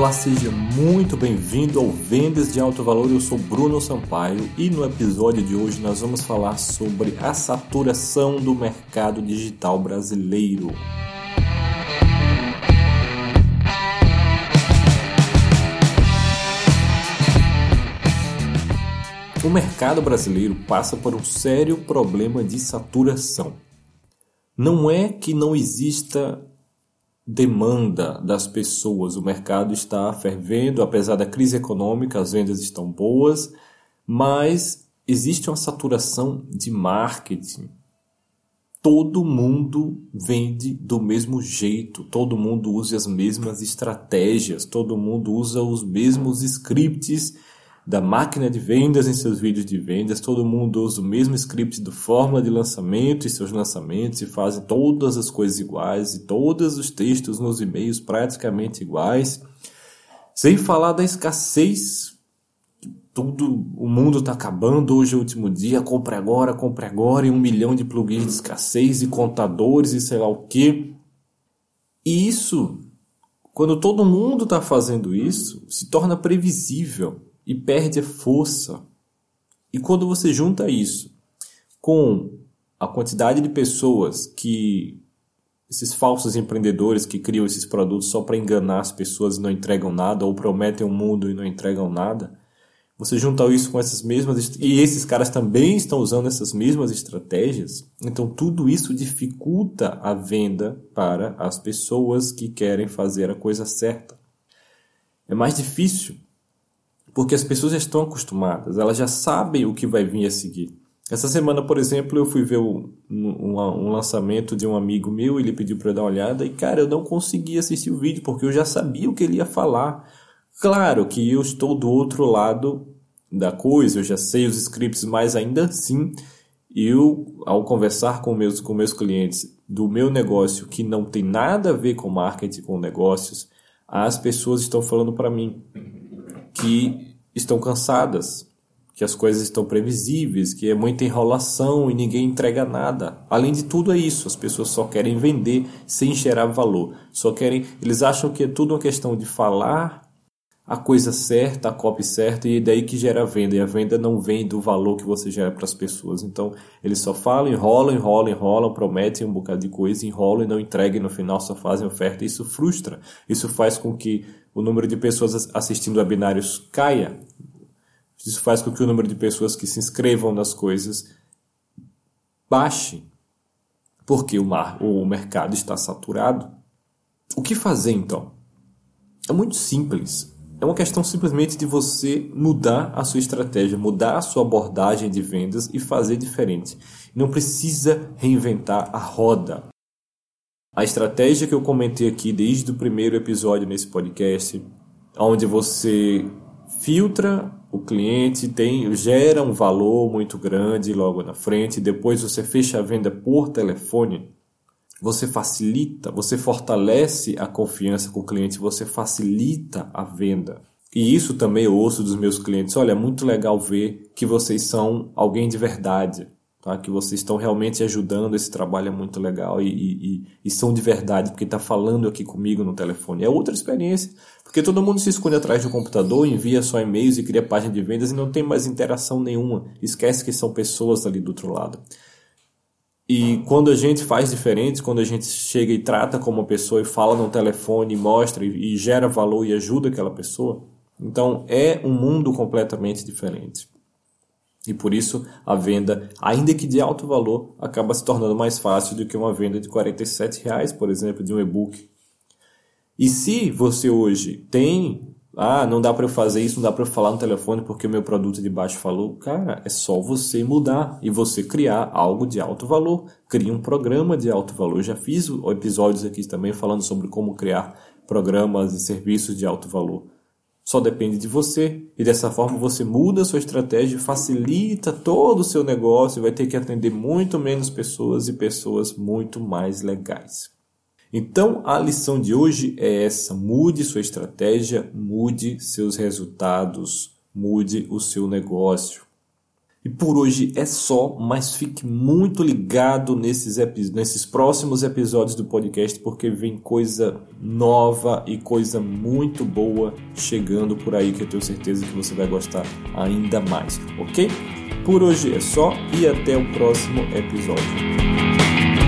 Olá, seja muito bem-vindo ao Vendas de Alto Valor. Eu sou Bruno Sampaio e no episódio de hoje nós vamos falar sobre a saturação do mercado digital brasileiro. O mercado brasileiro passa por um sério problema de saturação. Não é que não exista demanda das pessoas. O mercado está fervendo, apesar da crise econômica, as vendas estão boas, mas existe uma saturação de marketing. Todo mundo vende do mesmo jeito, todo mundo usa as mesmas estratégias, todo mundo usa os mesmos scripts da máquina de vendas em seus vídeos de vendas, todo mundo usa o mesmo script do fórmula de lançamento e seus lançamentos e fazem todas as coisas iguais e todos os textos nos e-mails praticamente iguais. Sem falar da escassez, tudo, o mundo está acabando, hoje é o último dia, compre agora, compre agora, e um milhão de plugins de escassez e contadores e sei lá o que. E isso, quando todo mundo está fazendo isso, se torna previsível e perde a força. E quando você junta isso com a quantidade de pessoas que esses falsos empreendedores que criam esses produtos só para enganar as pessoas e não entregam nada ou prometem um mundo e não entregam nada, você junta isso com essas mesmas e esses caras também estão usando essas mesmas estratégias, então tudo isso dificulta a venda para as pessoas que querem fazer a coisa certa. É mais difícil porque as pessoas já estão acostumadas, elas já sabem o que vai vir a seguir. Essa semana, por exemplo, eu fui ver um, um, um lançamento de um amigo meu, ele pediu para eu dar uma olhada e, cara, eu não consegui assistir o vídeo porque eu já sabia o que ele ia falar. Claro que eu estou do outro lado da coisa, eu já sei os scripts, mas ainda assim, eu, ao conversar com meus, com meus clientes do meu negócio que não tem nada a ver com marketing, com negócios, as pessoas estão falando para mim que estão cansadas, que as coisas estão previsíveis, que é muita enrolação e ninguém entrega nada. Além de tudo é isso, as pessoas só querem vender sem gerar valor. Só querem, eles acham que é tudo uma questão de falar a coisa certa, a copy certa e é daí que gera a venda. E a venda não vem do valor que você gera para as pessoas. Então, eles só falam, enrolam, enrolam, enrolam, prometem um bocado de coisa, enrolam e não entregam no final só fazem oferta. Isso frustra. Isso faz com que o número de pessoas assistindo webinários caia. Isso faz com que o número de pessoas que se inscrevam nas coisas baixe. Porque o, mar, o mercado está saturado. O que fazer então? É muito simples. É uma questão simplesmente de você mudar a sua estratégia, mudar a sua abordagem de vendas e fazer diferente. Não precisa reinventar a roda. A estratégia que eu comentei aqui desde o primeiro episódio nesse podcast, onde você filtra o cliente, tem, gera um valor muito grande logo na frente, depois você fecha a venda por telefone, você facilita, você fortalece a confiança com o cliente, você facilita a venda. E isso também eu ouço dos meus clientes. Olha, é muito legal ver que vocês são alguém de verdade tá? que vocês estão realmente ajudando, esse trabalho é muito legal e, e, e são de verdade, porque está falando aqui comigo no telefone. É outra experiência, porque todo mundo se esconde atrás do computador, envia só e-mails e cria página de vendas e não tem mais interação nenhuma. Esquece que são pessoas ali do outro lado. E quando a gente faz diferente, quando a gente chega e trata como uma pessoa e fala no telefone, mostra e, e gera valor e ajuda aquela pessoa, então é um mundo completamente diferente. E por isso a venda, ainda que de alto valor, acaba se tornando mais fácil do que uma venda de R$ reais, por exemplo, de um e-book. E se você hoje tem, ah, não dá para eu fazer isso, não dá para eu falar no telefone porque o meu produto de baixo valor, cara, é só você mudar e você criar algo de alto valor. Crie um programa de alto valor. Eu já fiz episódios aqui também falando sobre como criar programas e serviços de alto valor. Só depende de você e dessa forma você muda a sua estratégia, facilita todo o seu negócio, vai ter que atender muito menos pessoas e pessoas muito mais legais. Então a lição de hoje é essa: mude sua estratégia, mude seus resultados, mude o seu negócio. E por hoje é só, mas fique muito ligado nesses, nesses próximos episódios do podcast, porque vem coisa nova e coisa muito boa chegando por aí que eu tenho certeza que você vai gostar ainda mais, ok? Por hoje é só e até o próximo episódio.